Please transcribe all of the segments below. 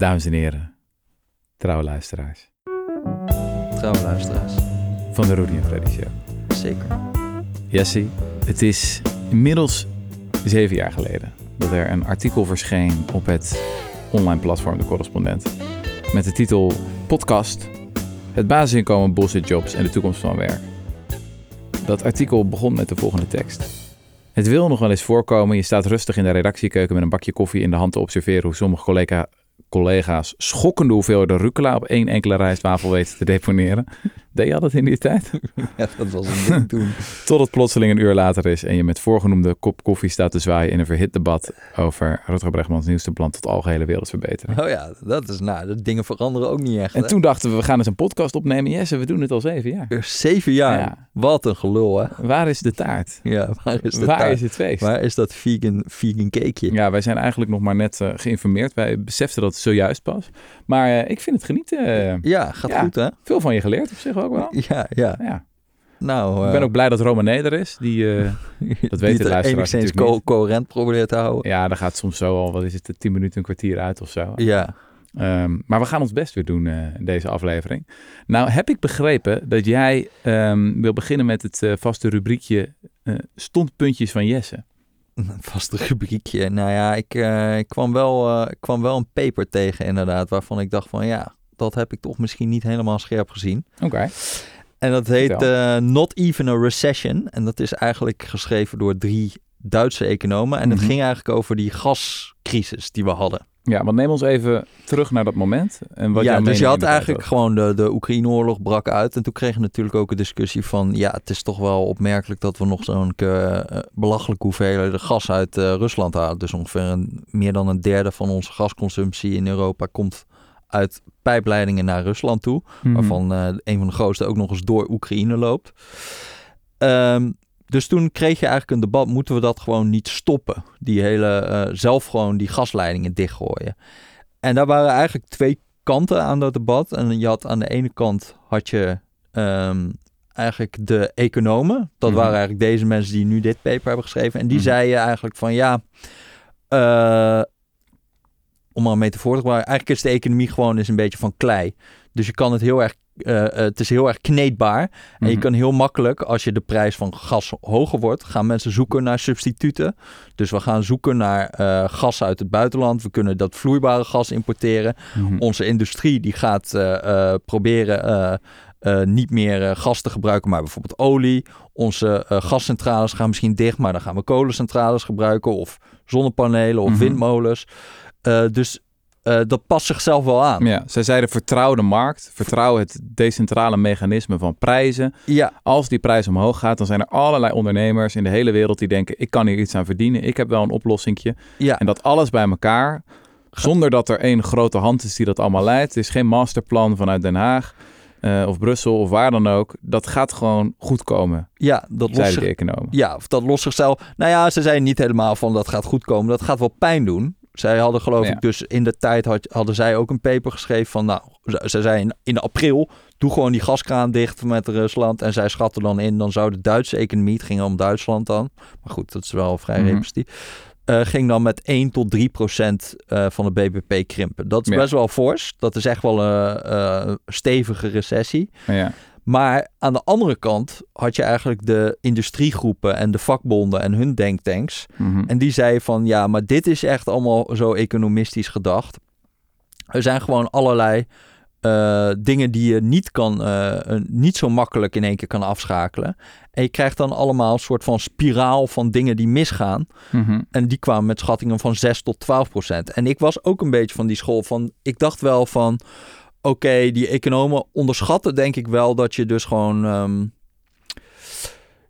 Dames en heren, trouwe luisteraars Trouwe luisteraars. van de Rudy en Freddy Show. Zeker. Jesse, het is inmiddels zeven jaar geleden dat er een artikel verscheen op het online platform De Correspondent. Met de titel Podcast, het basisinkomen, bullshit jobs en de toekomst van werk. Dat artikel begon met de volgende tekst. Het wil nog wel eens voorkomen, je staat rustig in de redactiekeuken met een bakje koffie in de hand te observeren hoe sommige collega, collega's schokkende hoeveelheden rucola op één enkele rijstwafel weten te deponeren. Deed je dat in die tijd? Ja, dat was een ding toen. Tot het plotseling een uur later is en je met voorgenoemde kop koffie staat te zwaaien in een verhit debat over Rutger Bregmans nieuwste plan tot algehele wereldverbetering. Oh ja, dat is nou, de dingen veranderen ook niet echt. En hè? toen dachten we, we gaan eens een podcast opnemen. Yes, en we doen het al zeven jaar. Zeven jaar. Ja. Wat een gelul, hè? Waar is de taart? Ja, waar is de Waar taart? is het feest? Waar is dat vegan, vegan cakeje? Ja, wij zijn eigenlijk nog maar net eh, geïnformeerd. Wij beseften dat zojuist pas. Maar eh, ik vind het genieten. Ja, gaat Ja. goed, hè? veel van je geleerd op zich ook wel. Ja, ja. Ja. Nou, Ik ben ook blij dat Romane er is. Die, eh, dat weten de luisteraars enigszins co niet. coherent proberen te houden. ja, daar gaat soms zo al, wat is het, 10 minuten, een kwartier uit of zo. Ja. Ehm, maar we gaan ons best weer doen eh, in deze aflevering. Nou heb ik begrepen dat jij ehm, wil beginnen met het eh, vaste rubriekje eh, stondpuntjes van Jesse. Een vaste rubriekje. Nou ja, ik, eh, ik, kwam wel, eh, ik kwam wel een paper tegen inderdaad, waarvan ik dacht van ja, dat heb ik toch misschien niet helemaal scherp gezien. Oké. En dat heet eh, Not Even a Recession. En dat is eigenlijk geschreven door drie Duitse economen. En het Mhm. ging eigenlijk over die gascrisis die we hadden. Ja, want neem ons even terug naar dat moment. En wat ja, dus je had eigenlijk gewoon de, de Oekraïne-oorlog brak uit. En toen kregen we natuurlijk ook een discussie van... ja, het is toch wel opmerkelijk dat we nog zo'n eh, belachelijke hoeveelheden gas uit eh, Rusland halen. Dus ongeveer een, meer dan een derde van onze gasconsumptie in Europa komt uit pijpleidingen naar Rusland toe. Mhm. Waarvan eh, een van de grootste ook nog eens door Oekraïne loopt. Ehm, dus toen kreeg je eigenlijk een debat, moeten we dat gewoon niet stoppen? Die hele, eh, zelf gewoon die gasleidingen dichtgooien. En daar waren eigenlijk twee kanten aan dat debat. En je had aan de ene kant had je ehm, eigenlijk de economen. Dat Mhm. waren eigenlijk deze mensen die nu dit paper hebben geschreven. En die Mhm. zeiden eigenlijk van ja, eh, om maar mee te gebruiken. Eigenlijk is de economie gewoon eens een beetje van klei. Dus je kan het heel erg, eh, eh, het is heel erg kneedbaar. En je Mhm. kan heel makkelijk, als je de prijs van gas hoger wordt, gaan mensen zoeken naar substituten. Dus we gaan zoeken naar eh, gas uit het buitenland. We kunnen dat vloeibare gas importeren. Mhm. Onze industrie die gaat proberen niet meer gas te gebruiken, maar bijvoorbeeld olie. Onze gascentrales gaan misschien dicht, maar dan gaan we kolencentrales gebruiken of zonnepanelen of Mhm. windmolens. Eh, dus eh, dat past zichzelf wel aan. Ja, zij zeiden vertrouw de markt, vertrouw het decentrale mechanisme van prijzen. Ja, Als die prijs omhoog gaat, dan zijn er allerlei ondernemers in de hele wereld die denken, ik kan hier iets aan verdienen, ik heb wel een oplossingje. ja. En dat alles bij elkaar, zonder dat er één grote hand is die dat allemaal leidt. Het is geen masterplan vanuit Den Haag eh, of Brussel of waar dan ook. Dat gaat gewoon goed komen, ja, dat lost zeiden zich de economen. Ja, of dat lost zichzelf. Nou ja, ze zeiden niet helemaal van dat gaat goed komen. Dat gaat wel pijn doen. Zij hadden geloof Ja. ik dus in de tijd had, hadden zij ook een paper geschreven van nou, ze, ze zeiden in, in april doe gewoon die gaskraan dicht met Rusland. En zij schatten dan in, dan zou de Duitse economie, het ging om Duitsland dan. Maar goed, dat is wel vrij representatief. eh, ging dan met 1 tot 3 procent eh, van de BBP krimpen. Dat is Ja. best wel fors. Dat is echt wel een eh, stevige recessie. Ja. Maar aan de andere kant had je eigenlijk de industriegroepen en de vakbonden en hun denktanks. Mhm. En die zeiden van ja, maar dit is echt allemaal zo economistisch gedacht. Er zijn gewoon allerlei eh, dingen die je niet, kan, eh, niet zo makkelijk in één keer kan afschakelen. En je krijgt dan allemaal een soort van spiraal van dingen die misgaan. Mhm. En die kwamen met schattingen van 6 tot 12 procent. En ik was ook een beetje van die school van... Ik dacht wel van... Oké, die economen onderschatten denk ik wel dat je dus gewoon... ehm,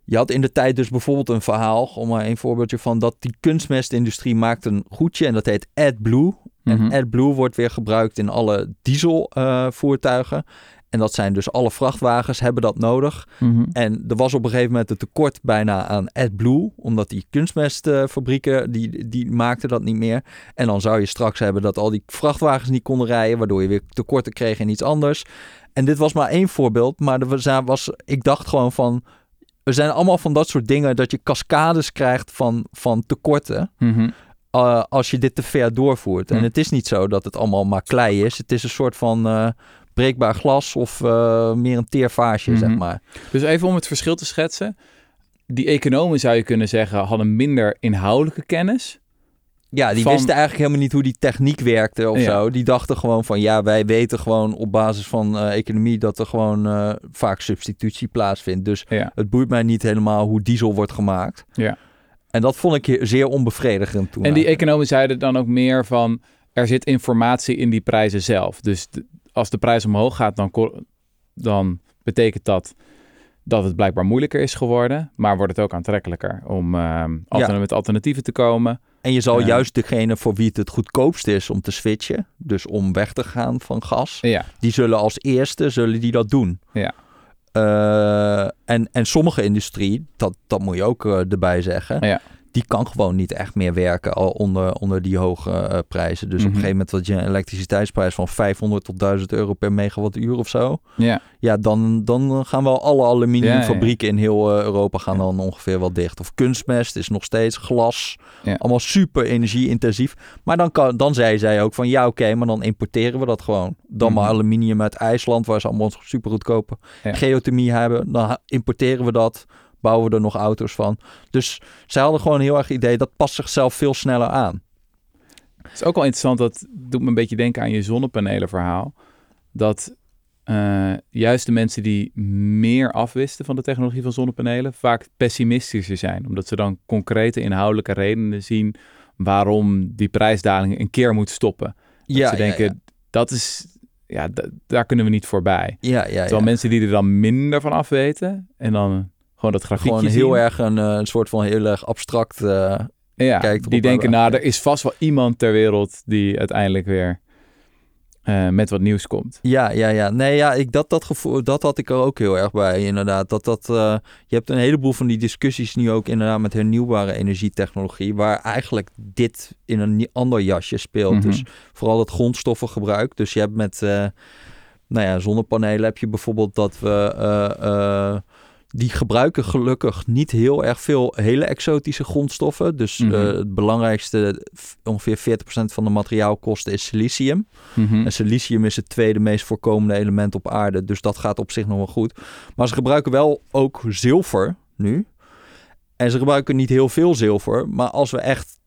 je had in de tijd dus bijvoorbeeld een verhaal, om maar een voorbeeldje van, dat die kunstmestindustrie maakt een goedje en dat heet AdBlue. Mhm. En AdBlue wordt weer gebruikt in alle dieselvoertuigen. En dat zijn dus alle vrachtwagens hebben dat nodig. Mhm. En er was op een gegeven moment een tekort bijna aan AdBlue, omdat die kunstmestfabrieken, die, die maakten dat niet meer. En dan zou je straks hebben dat al die vrachtwagens niet konden rijden, waardoor je weer tekorten kreeg in iets anders. En dit was maar één voorbeeld, maar er was, was, ik dacht gewoon van, er zijn allemaal van dat soort dingen dat je cascades krijgt van, van tekorten. Mhm. eh, als je dit te ver doorvoert. En Hm. het is niet zo dat het allemaal maar klei is. Het is een soort van eh, breekbaar glas of eh, meer een teervaasje, zeg Mhm. maar. Dus even om het verschil te schetsen. Die economen zou je kunnen zeggen hadden minder inhoudelijke kennis. Ja, die Van- wisten eigenlijk helemaal niet hoe die techniek werkte of Ja. zo. Die dachten gewoon van ja, wij weten gewoon op basis van eh, economie dat er gewoon eh, vaak substitutie plaatsvindt. Dus Ja. het boeit mij niet helemaal hoe diesel wordt gemaakt. Ja. En dat vond ik zeer onbevredigend toen. En die economen zeiden dan ook meer van er zit informatie in die prijzen zelf. Dus als de prijs omhoog gaat, dan, dan betekent dat dat het blijkbaar moeilijker is geworden. Maar wordt het ook aantrekkelijker om ehm, altern- met alternatieven te komen. En je zal Ja. juist degene voor wie het het goedkoopst is om te switchen, dus om weg te gaan van gas, Ja, die zullen als eerste zullen die dat doen. Ja. Eh, en, en sommige industrie, dat, dat moet je ook eh, erbij zeggen, Ja. Die kan gewoon niet echt meer werken al onder, onder die hoge eh, prijzen. Dus op Mhm. een gegeven moment had je een elektriciteitsprijs van 500 tot 1000 euro per megawattuur of zo. ja. Ja, dan, dan gaan wel alle aluminiumfabrieken in heel eh, Europa gaan dan ongeveer wel dicht. Of kunstmest is nog steeds glas. Allemaal super energie-intensief. Maar dan, kan, dan zei zij ook van ja, oké, maar dan importeren we dat gewoon. Dan maar Mhm. aluminium uit IJsland, waar ze allemaal super goedkope geothermie hebben. Dan importeren we dat. Bouwen we er nog auto's van. Dus zij hadden gewoon heel erg het idee dat past zichzelf veel sneller aan. Het is ook wel interessant, dat doet me een beetje denken aan je zonnepanelenverhaal. Dat eh, juist de mensen die meer afwisten van de technologie van zonnepanelen vaak pessimistischer zijn. Omdat ze dan concrete inhoudelijke redenen zien waarom die prijsdaling een keer moet stoppen. Dat Ja, ze denken, ja, dat is, ja, daar kunnen we niet voorbij. ja. ja, Terwijl mensen die er dan minder van afweten en dan gewoon dat grafiekje Gewoon zien, heel erg een, eh, een soort van heel erg abstract eh, ja, kijkt die denken, nou, er is vast wel iemand ter wereld die uiteindelijk weer eh, met wat nieuws komt. Ja, ja, ja. Nee, ja, ik, dat, dat gevoel, dat had ik er ook heel erg bij, inderdaad. Dat, dat, je hebt een heleboel van die discussies nu ook inderdaad met hernieuwbare energietechnologie, waar eigenlijk dit in een ander jasje speelt. Mhm. Dus vooral het grondstoffengebruik. Dus je hebt met, nou ja, zonnepanelen heb je bijvoorbeeld dat we... die gebruiken gelukkig niet heel erg veel hele exotische grondstoffen. Dus Mhm. eh, het belangrijkste, ongeveer 40% van de materiaalkosten is silicium. Mhm. En silicium is het tweede meest voorkomende element op aarde. Dus dat gaat op zich nog wel goed. Maar ze gebruiken wel ook zilver nu. En ze gebruiken niet heel veel zilver. Maar als we echt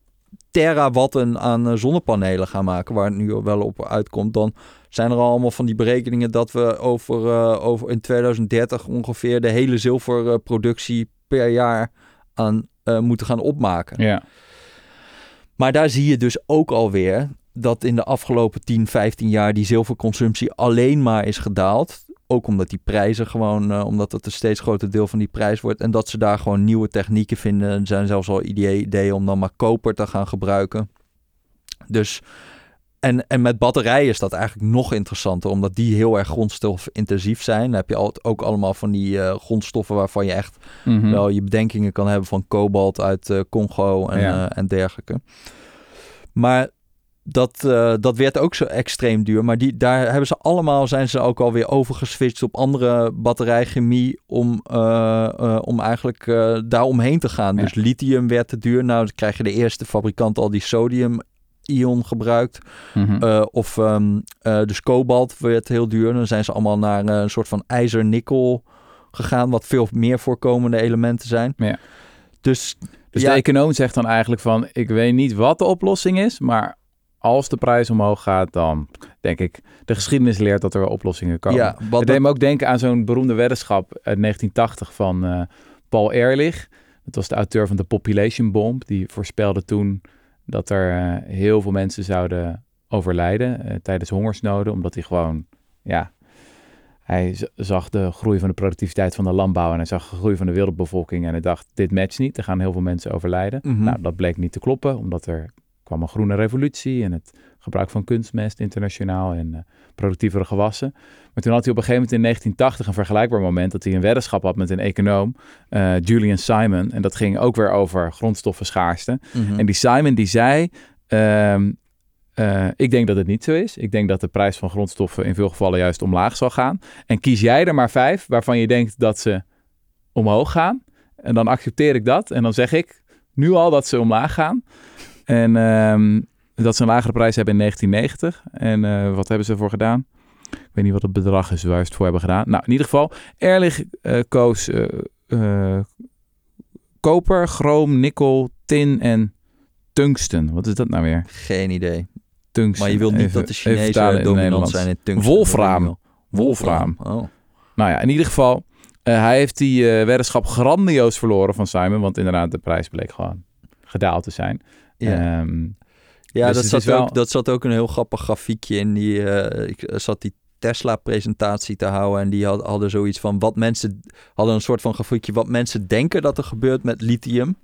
terawatten aan eh, zonnepanelen gaan maken, waar het nu wel op uitkomt, dan zijn er al allemaal van die berekeningen dat we over, eh, over in 2030 ongeveer de hele zilverproductie per jaar aan eh, moeten gaan opmaken. Ja. Maar daar zie je dus ook alweer dat in de afgelopen 10, 15 jaar die zilverconsumptie alleen maar is gedaald. Ook omdat die prijzen gewoon, eh, omdat het een steeds groter deel van die prijs wordt. En dat ze daar gewoon nieuwe technieken vinden. Er zijn zelfs al idee- ideeën om dan maar koper te gaan gebruiken. Dus, en, en met batterijen is dat eigenlijk nog interessanter, omdat die heel erg grondstofintensief zijn. Dan heb je ook allemaal van die eh, grondstoffen waarvan je echt Mhm. wel je bedenkingen kan hebben van kobalt uit eh, Congo en, Ja. eh, en dergelijke. Maar dat, dat werd ook zo extreem duur. Maar die, daar hebben ze allemaal, zijn ze ook alweer overgeswitcht op andere batterijchemie om, om eigenlijk daar omheen te gaan. Ja. Dus lithium werd te duur. Nou, dan krijg je de eerste fabrikant al die sodium ion gebruikt. Mhm. Eh, of ehm, eh, dus kobalt werd heel duur. Dan zijn ze allemaal naar eh, een soort van ijzer-nikkel gegaan, wat veel meer voorkomende elementen zijn. Ja. Dus Dus ja, de econoom zegt dan eigenlijk van, ik weet niet wat de oplossing is, maar als de prijs omhoog gaat, dan denk ik, de geschiedenis leert dat er wel oplossingen komen. ja, wat deed me ook denken aan zo'n beroemde weddenschap uit 1980 van Paul Ehrlich. Dat was de auteur van de Population Bomb. Die voorspelde toen dat er eh, heel veel mensen zouden overlijden eh, tijdens hongersnoden. Omdat hij gewoon, ja, hij zag de groei van de productiviteit van de landbouw. En hij zag de groei van de wereldbevolking. En hij dacht, dit matcht niet. Er gaan heel veel mensen overlijden. Mhm. Nou, dat bleek niet te kloppen. Omdat er kwam een groene revolutie. En het gebruik van kunstmest internationaal. En eh, productievere gewassen. Maar toen had hij op een gegeven moment in 1980 een vergelijkbaar moment dat hij een weddenschap had met een econoom, eh, Julian Simon. En dat ging ook weer over grondstoffenschaarste. Mhm. En die Simon die zei, ehm, eh, ik denk dat het niet zo is. Ik denk dat de prijs van grondstoffen in veel gevallen juist omlaag zal gaan. En kies jij er maar vijf waarvan je denkt dat ze omhoog gaan. En dan accepteer ik dat. En dan zeg ik nu al dat ze omlaag gaan. En ehm, dat ze een lagere prijs hebben in 1990. En eh, wat hebben ze ervoor gedaan? Ik weet niet wat het bedrag is waar ze het voor hebben gedaan. Nou, in ieder geval, Erlich eh, koos eh, eh, koper, chroom, nikkel, tin en tungsten. Wat is dat nou weer? Geen idee. Tungsten. Maar je wilt niet Even- dat de Chinezen dominant zijn in tungsten. Wolfraam. Wolfraam. Oh. Nou ja, in ieder geval, hij heeft die weddenschap grandioos verloren van Simon. Want inderdaad, de prijs bleek gewoon gedaald te zijn. Ja, Ehm, ja dus dat, zat wel- ook, dat zat ook een heel grappig grafiekje in. Die, ik zat die Tesla-presentatie te houden. En die had, hadden zoiets van wat mensen hadden een soort van grafiekje wat mensen denken dat er gebeurt met lithium.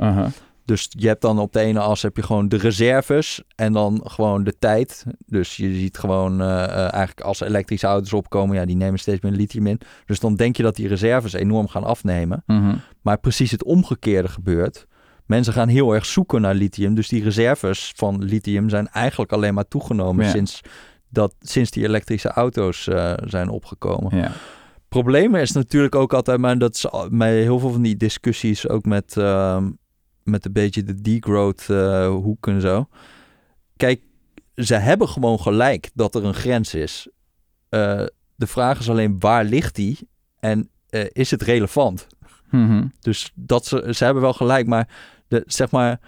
Dus je hebt dan op de ene as heb je gewoon de reserves en dan gewoon de tijd. Dus je ziet gewoon eh, eh, eigenlijk als elektrische auto's opkomen, ja, die nemen steeds meer lithium in. Dus dan denk je dat die reserves enorm gaan afnemen. Mhm. Maar precies het omgekeerde gebeurt. Mensen gaan heel erg zoeken naar lithium. Dus die reserves van lithium zijn eigenlijk alleen maar toegenomen Ja. sinds, dat, sinds die elektrische auto's eh, zijn opgekomen. Ja. Probleem is natuurlijk ook altijd, maar dat is bij heel veel van die discussies ook met, ehm, met een beetje de degrowth eh hoek en zo. Kijk, ze hebben gewoon gelijk dat er een grens is. Eh, de vraag is alleen waar ligt die en is het relevant? Mhm. Dus dat ze, ze hebben wel gelijk, maar de, zeg maar,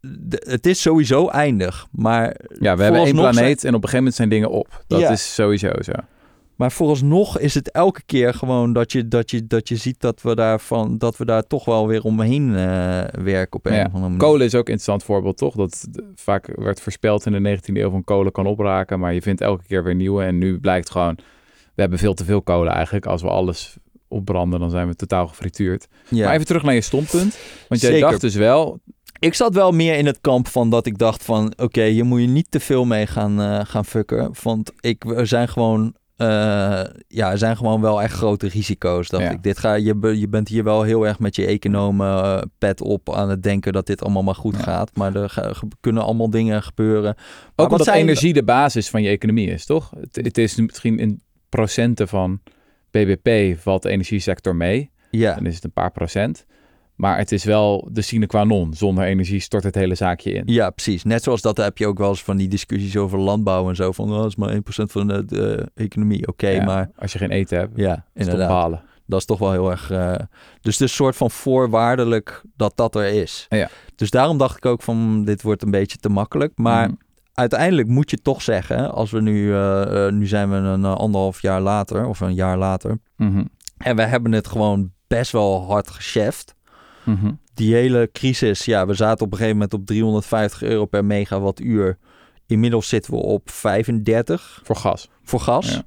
de- het is sowieso eindig. Maar, Ja, we hebben één planeet en op een gegeven moment zijn dingen op. Dat Ja. is sowieso zo. Maar vooralsnog is het elke keer gewoon dat je, dat je, dat je ziet dat we, daarvan, dat we daar toch wel weer omheen eh, werken op een Ja. of andere manier. Kolen is ook een interessant voorbeeld, toch? Dat d- vaak werd voorspeld in de 19e eeuw van kolen kan opraken, maar je vindt elke keer weer nieuwe. En nu blijkt gewoon, we hebben veel te veel kolen eigenlijk. Als we alles opbranden, dan zijn we totaal gefrituurd. Ja. Maar even terug naar je standpunt. Want jij Zeker. dacht dus wel, Ik zat wel meer in het kamp van dat ik dacht van... oké, hier moet je niet te veel mee gaan, eh, gaan fucken. Want ik, er zijn gewoon... eh, ja, er zijn gewoon wel echt grote risico's. Dacht Ja. ik. Dit ga, je, je bent hier wel heel erg met je economen eh, pet op aan het denken dat dit allemaal maar goed Ja. gaat. Maar er ga- kunnen allemaal dingen gebeuren. Maar ook wat omdat zijn- energie de basis van je economie is, toch? Het, het is misschien in procenten van BBP valt de energiesector mee. Ja, Dan is het een paar procent. Maar het is wel de sine qua non. Zonder energie stort het hele zaakje in. ja, precies. Net zoals dat heb je ook wel eens van die discussies over landbouw en zo. Van, oh, dat is maar 1% van de, de economie. Oké, Ja, maar Als je geen eten hebt, ja, inderdaad. balen. Dat is toch wel heel erg. eh, dus het is een soort van voorwaardelijk dat dat er is. Ja. Dus daarom dacht ik ook van dit wordt een beetje te makkelijk. Maar Mhm. uiteindelijk moet je toch zeggen, als we nu, eh, eh, nu zijn we een anderhalf jaar later of een jaar later. Mhm. En we hebben het gewoon best wel hard gecheft. Mhm. Die hele crisis, ja, we zaten op een gegeven moment op 350 euro per megawattuur. Inmiddels zitten we op 35 Voor gas. voor gas. Ja.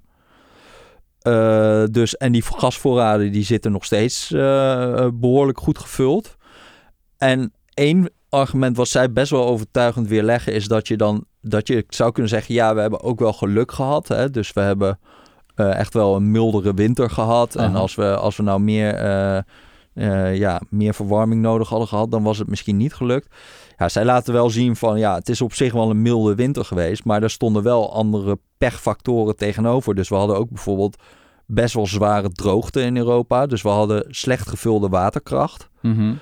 Eh, dus, en die gasvoorraden die zitten nog steeds eh, behoorlijk goed gevuld. En één argument wat zij best wel overtuigend weerleggen is dat je dan dat je zou kunnen zeggen, ja, we hebben ook wel geluk gehad. Hè? Dus we hebben eh, echt wel een mildere winter gehad. En als we, als we nou meer, eh, ja, meer verwarming nodig hadden gehad, dan was het misschien niet gelukt. Ja, zij laten wel zien van ja, het is op zich wel een milde winter geweest, maar er stonden wel andere pechfactoren tegenover. Dus we hadden ook bijvoorbeeld best wel zware droogte in Europa. Dus we hadden slecht gevulde waterkracht. Mhm.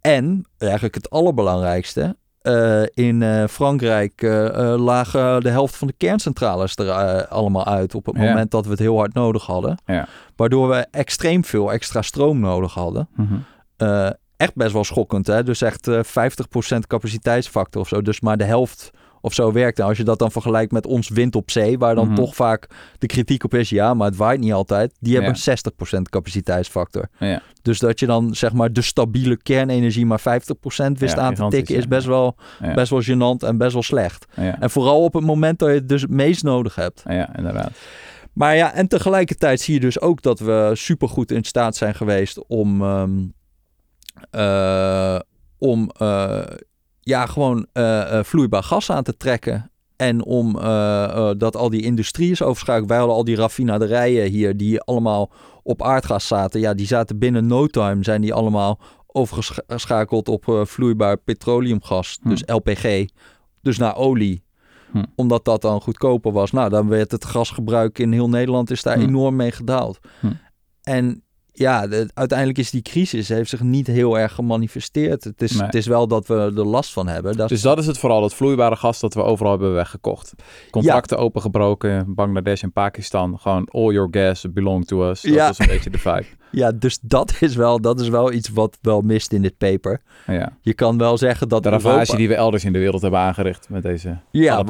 En eigenlijk het allerbelangrijkste. Eh, in eh, Frankrijk eh, lagen de helft van de kerncentrales er allemaal uit op het Ja. moment dat we het heel hard nodig hadden. Ja. Waardoor we extreem veel extra stroom nodig hadden. Mhm. Echt best wel schokkend, hè? Dus echt eh 50% capaciteitsfactor of zo. Dus maar de helft of zo werkt. En als je dat dan vergelijkt met ons wind op zee, waar dan Mhm. toch vaak de kritiek op is, ja, maar het waait niet altijd. Die hebben Ja. een 60% capaciteitsfactor. Ja. Dus dat je dan zeg maar de stabiele kernenergie maar 50% wist Ja, aan te tikken, is best wel, best wel gênant en best wel slecht. En vooral op het moment dat je het dus het meest nodig hebt. ja, inderdaad. Maar ja, en tegelijkertijd zie je dus ook dat we supergoed in staat zijn geweest om, ehm, eh, om eh, ja, gewoon eh, eh, vloeibaar gas aan te trekken. En om eh, dat al die industrie is overschakeld. Wij hadden al die raffinaderijen hier die allemaal op aardgas zaten. Ja, die zaten binnen no time, zijn die allemaal overgeschakeld op vloeibaar petroleumgas. Hm. Dus LPG. Dus naar olie Hm. omdat dat dan goedkoper was. Nou, dan werd het gasgebruik in heel Nederland is daar Hm. enorm mee gedaald. Hm. En ja, de- uiteindelijk is die crisis heeft zich niet heel erg gemanifesteerd. Het is, Nee. het is wel dat we er last van hebben. Dat, Dus dat is het vooral, dat vloeibare gas dat we overal hebben weggekocht. Contracten opengebroken, Bangladesh en Pakistan. Gewoon all your gas belong to us. Dat Ja. was een beetje de vibe. ja, dus dat is, wel, dat is wel iets wat wel mist in dit paper. Ja. Je kan wel zeggen dat De ravage Europa- die we elders in de wereld hebben aangericht met deze ja,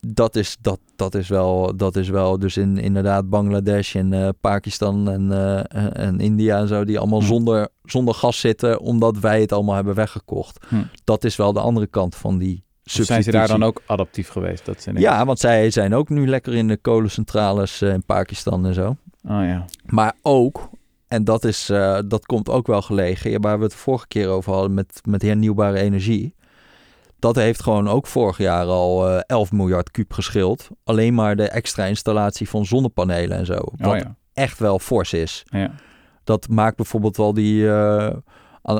dat is, dat, dat is wel, dat is wel. Dus in, inderdaad Bangladesh en eh, Pakistan en, eh, en India en zo, die allemaal Hm. zonder, zonder gas zitten, omdat wij het allemaal hebben weggekocht. Hm. Dat is wel de andere kant van die zijn ze daar dan ook adaptief geweest? Dat ze Ja, want zij zijn ook nu lekker in de kolencentrales eh, in Pakistan en zo. Oh ja. Maar ook, en dat, is, eh, dat komt ook wel gelegen, ja, waar we het vorige keer over hadden met, met hernieuwbare energie. Dat heeft gewoon ook vorig jaar al eh 11 miljard kuub geschild. Alleen maar de extra installatie van zonnepanelen en zo. Wat Oh ja. echt wel fors is. ja. Dat maakt bijvoorbeeld wel die. eh,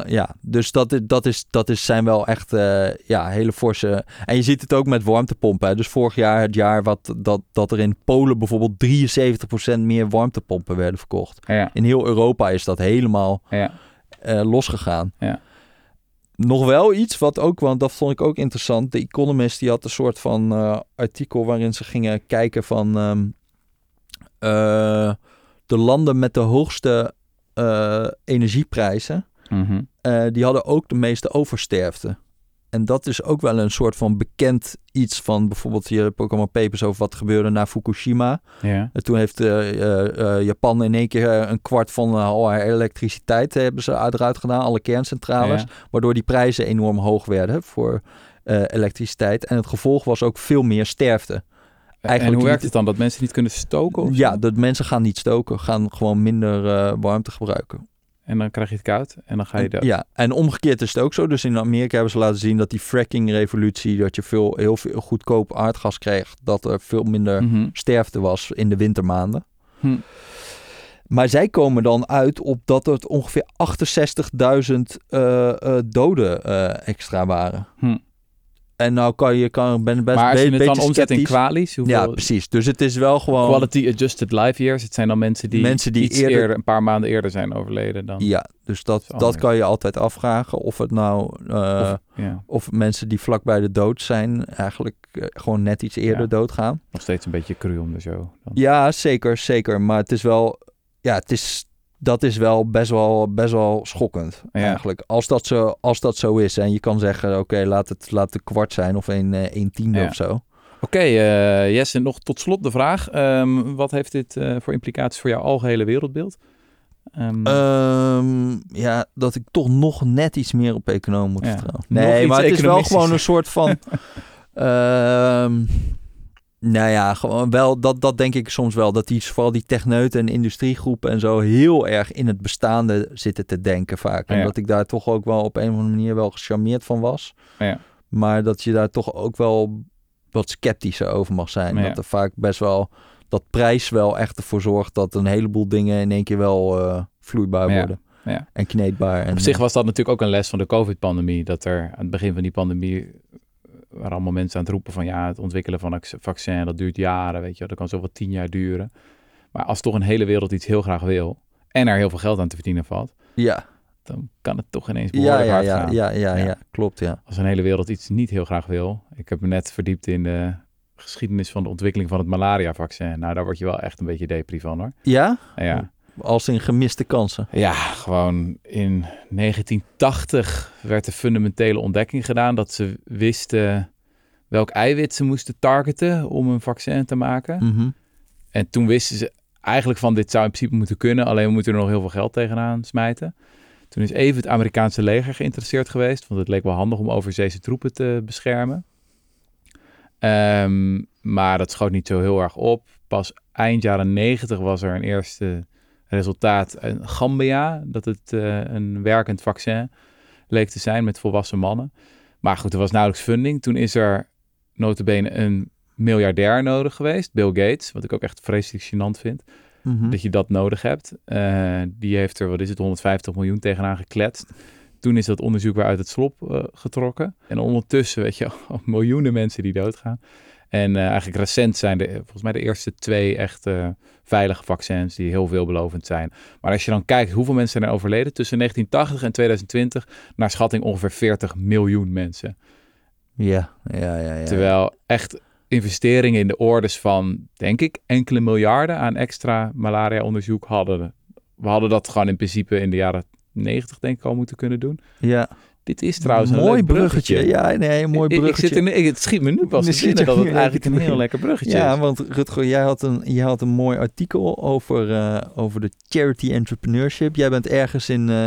ja, dus dat, i- dat, is, dat is, zijn wel echt eh, ja, hele forse. En je ziet het ook met warmtepompen. Hè. Dus vorig jaar, het jaar wat, dat, dat er in Polen bijvoorbeeld 73% meer warmtepompen werden verkocht. Ja. In heel Europa is dat helemaal Ja. eh, losgegaan. Ja. Nog wel iets wat ook, want dat vond ik ook interessant. De Economist die had een soort van eh, artikel waarin ze gingen kijken van ehm, eh, de landen met de hoogste eh, Mhm. eh, die hadden ook de meeste oversterfte. En dat is ook wel een soort van bekend iets van bijvoorbeeld, je allemaal papers over wat gebeurde na Fukushima. ja. En toen heeft eh, eh, Japan in één keer een kwart van al haar elektriciteit hebben ze eruit gedaan, alle kerncentrales. Ja. Waardoor die prijzen enorm hoog werden voor elektriciteit. En het gevolg was ook veel meer sterfte. en Eigenlijk hoe werkt het dan? Dat mensen niet kunnen stoken? Of Ja, dat mensen gaan niet stoken, gaan gewoon minder warmte gebruiken. En dan krijg je het koud en dan ga je dood. Ja, en omgekeerd is het ook zo. Dus in Amerika hebben ze laten zien dat die fracking-revolutie, dat je veel, heel veel goedkoop aardgas kreeg, dat er veel minder Mhm. sterfte was in de wintermaanden. Hm. Maar zij komen dan uit op dat het ongeveer 68.000 eh, eh, doden eh, extra waren. Hm. En nou kan je kan, ben best Maar als je het dan beetje omzet in sceptisch. kwalies, hoeveel Ja, precies. Dus het is wel gewoon... quality adjusted life years, het zijn dan mensen die, Mensen die iets eerder- eerder, een paar maanden eerder zijn overleden dan. Ja, dus dat, dat kan je altijd afvragen. Of het nou... eh, Of, ja, of mensen die vlak bij de dood zijn, eigenlijk eh, gewoon net iets eerder Ja. doodgaan. nog steeds een beetje cru om de show. Dan. Ja, zeker, zeker. Maar het is wel, ja, het is, dat is wel best wel, best wel schokkend Ja. eigenlijk. Als dat, zo, als dat zo is en je kan zeggen, oké, laat het laat het kwart zijn of een, eh, een tiende Ja. of zo. Oké, eh, Jesse, nog tot slot de vraag. Ehm, wat heeft dit eh, voor implicaties voor jouw algehele wereldbeeld? Ehm, Ehm, ja, dat ik toch nog net iets meer op econoom moet Ja. vertrouwen. Nee, maar het is wel gewoon een soort van... nou ja, gewoon wel, dat, dat denk ik soms wel. Dat die, vooral die techneuten en industriegroepen en zo heel erg in het bestaande zitten te denken vaak. En Ja. dat ik daar toch ook wel op een of andere manier wel gecharmeerd van was. Ja. Maar dat je daar toch ook wel wat sceptischer over mag zijn. Ja. Dat er vaak best wel... Dat prijs wel echt ervoor zorgt dat een heleboel dingen in één keer wel eh, vloeibaar worden. Ja. En kneedbaar. En, Op zich was dat natuurlijk ook een les van de COVID-pandemie. Dat er aan het begin van die pandemie eh, waren allemaal mensen aan het roepen van ja, het ontwikkelen van een vaccin, dat duurt jaren, weet je, wel. dat kan zoveel tien jaar duren. Maar als toch een hele wereld iets heel graag wil en er heel veel geld aan te verdienen valt, Ja, dan kan het toch ineens ja, behoorlijk ja, hard ja, gaan. ja, ja, Ja. ja, klopt, ja. Als een hele wereld iets niet heel graag wil. Ik heb me net verdiept in de geschiedenis van de ontwikkeling van het malaria-vaccin. Nou, daar word je wel echt een beetje depri van hoor. Ja? Ja, Als in gemiste kansen. Ja, gewoon in 1980 werd de fundamentele ontdekking gedaan dat ze wisten welk eiwit ze moesten targeten om een vaccin te maken. Mhm. En toen wisten ze eigenlijk van dit zou in principe moeten kunnen, alleen we moeten er nog heel veel geld tegenaan smijten. Toen is even het Amerikaanse leger geïnteresseerd geweest, want het leek wel handig om overzeese troepen te beschermen. Ehm, maar dat schoot niet zo heel erg op. Pas eind jaren 90 was er een eerste resultaat in Gambia, dat het eh, een werkend vaccin leek te zijn met volwassen mannen. Maar goed, er was nauwelijks funding. Toen is er notabene een miljardair nodig geweest, Bill Gates, wat ik ook echt vreselijk gênant vind, Mhm. dat je dat nodig hebt. Eh, die heeft er, wat is het, 150 miljoen tegenaan gekletst. Toen is dat onderzoek weer uit het slop eh, getrokken. En ondertussen, weet je, miljoenen mensen die doodgaan. En uh, eigenlijk recent zijn de, volgens mij de eerste twee echt uh, veilige vaccins die heel veelbelovend zijn. Maar als je dan kijkt hoeveel mensen zijn er overleden tussen 1980 en 2020, naar schatting ongeveer 40 miljoen mensen. Ja, ja, ja. ja. Terwijl echt investeringen in de orders van, denk ik, enkele miljarden aan extra malaria-onderzoek hadden. We hadden dat gewoon in principe in de jaren 90 denk ik al moeten kunnen doen. Ja. Dit is trouwens een mooi bruggetje. Ja, nee, een mooi bruggetje. Ik, ik zit in, het schiet me nu pas binnen dat het eigenlijk een heel lekker bruggetje ja, is. Ja, want Rutger, jij had een, jij had een mooi artikel over, uh, over de charity entrepreneurship. Jij bent ergens in, uh,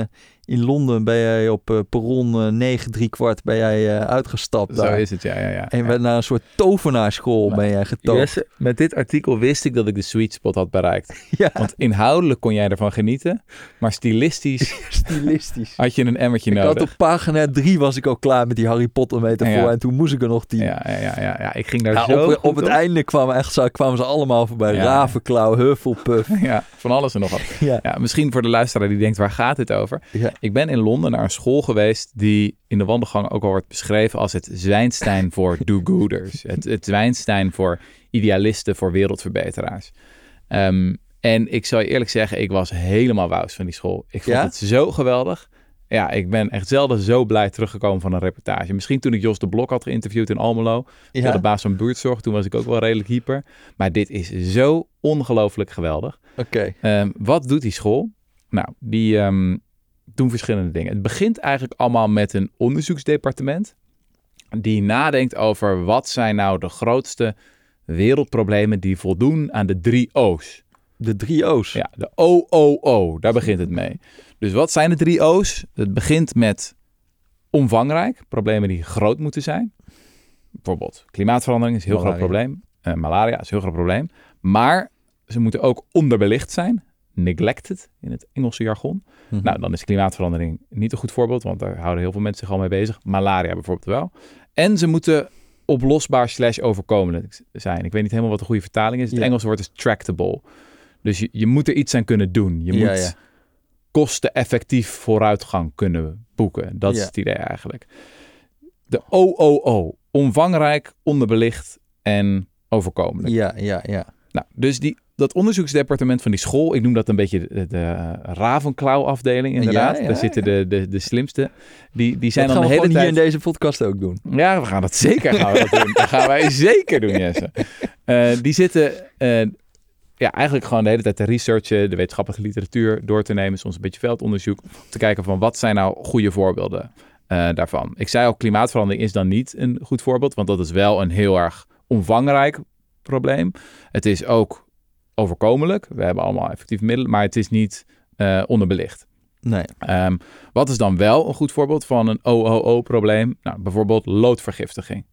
in Londen ben jij op uh, perron uh, 9, 3 kwart ben jij uh, uitgestapt. Zo daar. is het, ja. ja, ja en ja. naar een soort tovenaarschool Maar ben jij getoond. Met dit artikel wist ik dat ik de sweet spot had bereikt. Ja, Want inhoudelijk kon jij ervan genieten, maar stilistisch stilistisch. had je een emmertje Ik had nodig. op pagina 3 was ik al klaar met die Harry Potter metafoor Ja. en toen moest ik er nog 10. Ja, ja, ja, ja, ja, ik ging daar zo op, op het einde kwamen, echt, zo- kwamen ze allemaal voorbij. Ravenklauw, Hufflepuff. Ja, van alles en nog wat. Ja. Ja, misschien voor de luisteraar die denkt, waar gaat dit over? Ik ben in Londen naar een school geweest die in de wandelgang ook al wordt beschreven als het Zwijnstein voor do-gooders. Het, het Zwijnstein voor idealisten, voor wereldverbeteraars. Ehm, en ik zal je eerlijk zeggen, ik was helemaal wous van die school. Ik vond Ja? het zo geweldig. Ja, ik ben echt zelden zo blij teruggekomen van een reportage. Misschien toen ik Jos de Blok had geïnterviewd in Almelo. Ja. de baas van buurtzorg. Toen was ik ook wel redelijk hyper. Maar dit is zo ongelooflijk geweldig. Oké. Ehm, wat doet die school? Nou, die ehm, doen verschillende dingen. Het begint eigenlijk allemaal met een onderzoeksdepartement. Die nadenkt over wat zijn nou de grootste wereldproblemen die voldoen aan de drie O's. De drie O's. Ja, de OOO, daar begint het mee. Dus wat zijn de drie O's? Het begint met omvangrijk, problemen die groot moeten zijn. Bijvoorbeeld klimaatverandering is een heel Malaria. groot probleem. Eh, malaria is een heel groot probleem. Maar ze moeten ook onderbelicht zijn. Neglected in het Engelse jargon. Mhm. Nou, dan is klimaatverandering niet een goed voorbeeld, want daar houden heel veel mensen zich al mee bezig. Malaria bijvoorbeeld wel. En ze moeten oplosbaar slash overkomelijk zijn. Ik weet niet helemaal wat de goede vertaling is. Het Ja. Engelse woord is tractable. Dus je, je moet er iets aan kunnen doen. Je Ja, moet ja. kosteneffectief vooruitgang kunnen boeken. Dat is het idee eigenlijk. De OOO. Omvangrijk, onderbelicht en overkomelijk. Ja, ja, ja. Nou, dus die, dat onderzoeksdepartement van die school, ik noem dat een beetje de, de eh, Ravenclaw-afdeling inderdaad. Ja, ja, Daar zitten de, de, de slimste. Die, die zijn dat dan de hele gewoon hier tijd... in deze podcast ook doen. Ja, we gaan dat zeker gaan we dat doen. Dat gaan wij zeker doen, Jesse. Eh, die zitten eh, ja, eigenlijk gewoon de hele tijd te researchen, de wetenschappelijke literatuur door te nemen, soms een beetje veldonderzoek, om te kijken van wat zijn nou goede voorbeelden daarvan. Ik zei al, klimaatverandering is dan niet een goed voorbeeld, want dat is wel een heel erg omvangrijk probleem. Het is ook overkomelijk. We hebben allemaal effectieve middelen, maar het is niet eh, onderbelicht. Nee. Ehm, wat is dan wel een goed voorbeeld van een OOO-probleem? Nou, bijvoorbeeld loodvergiftiging.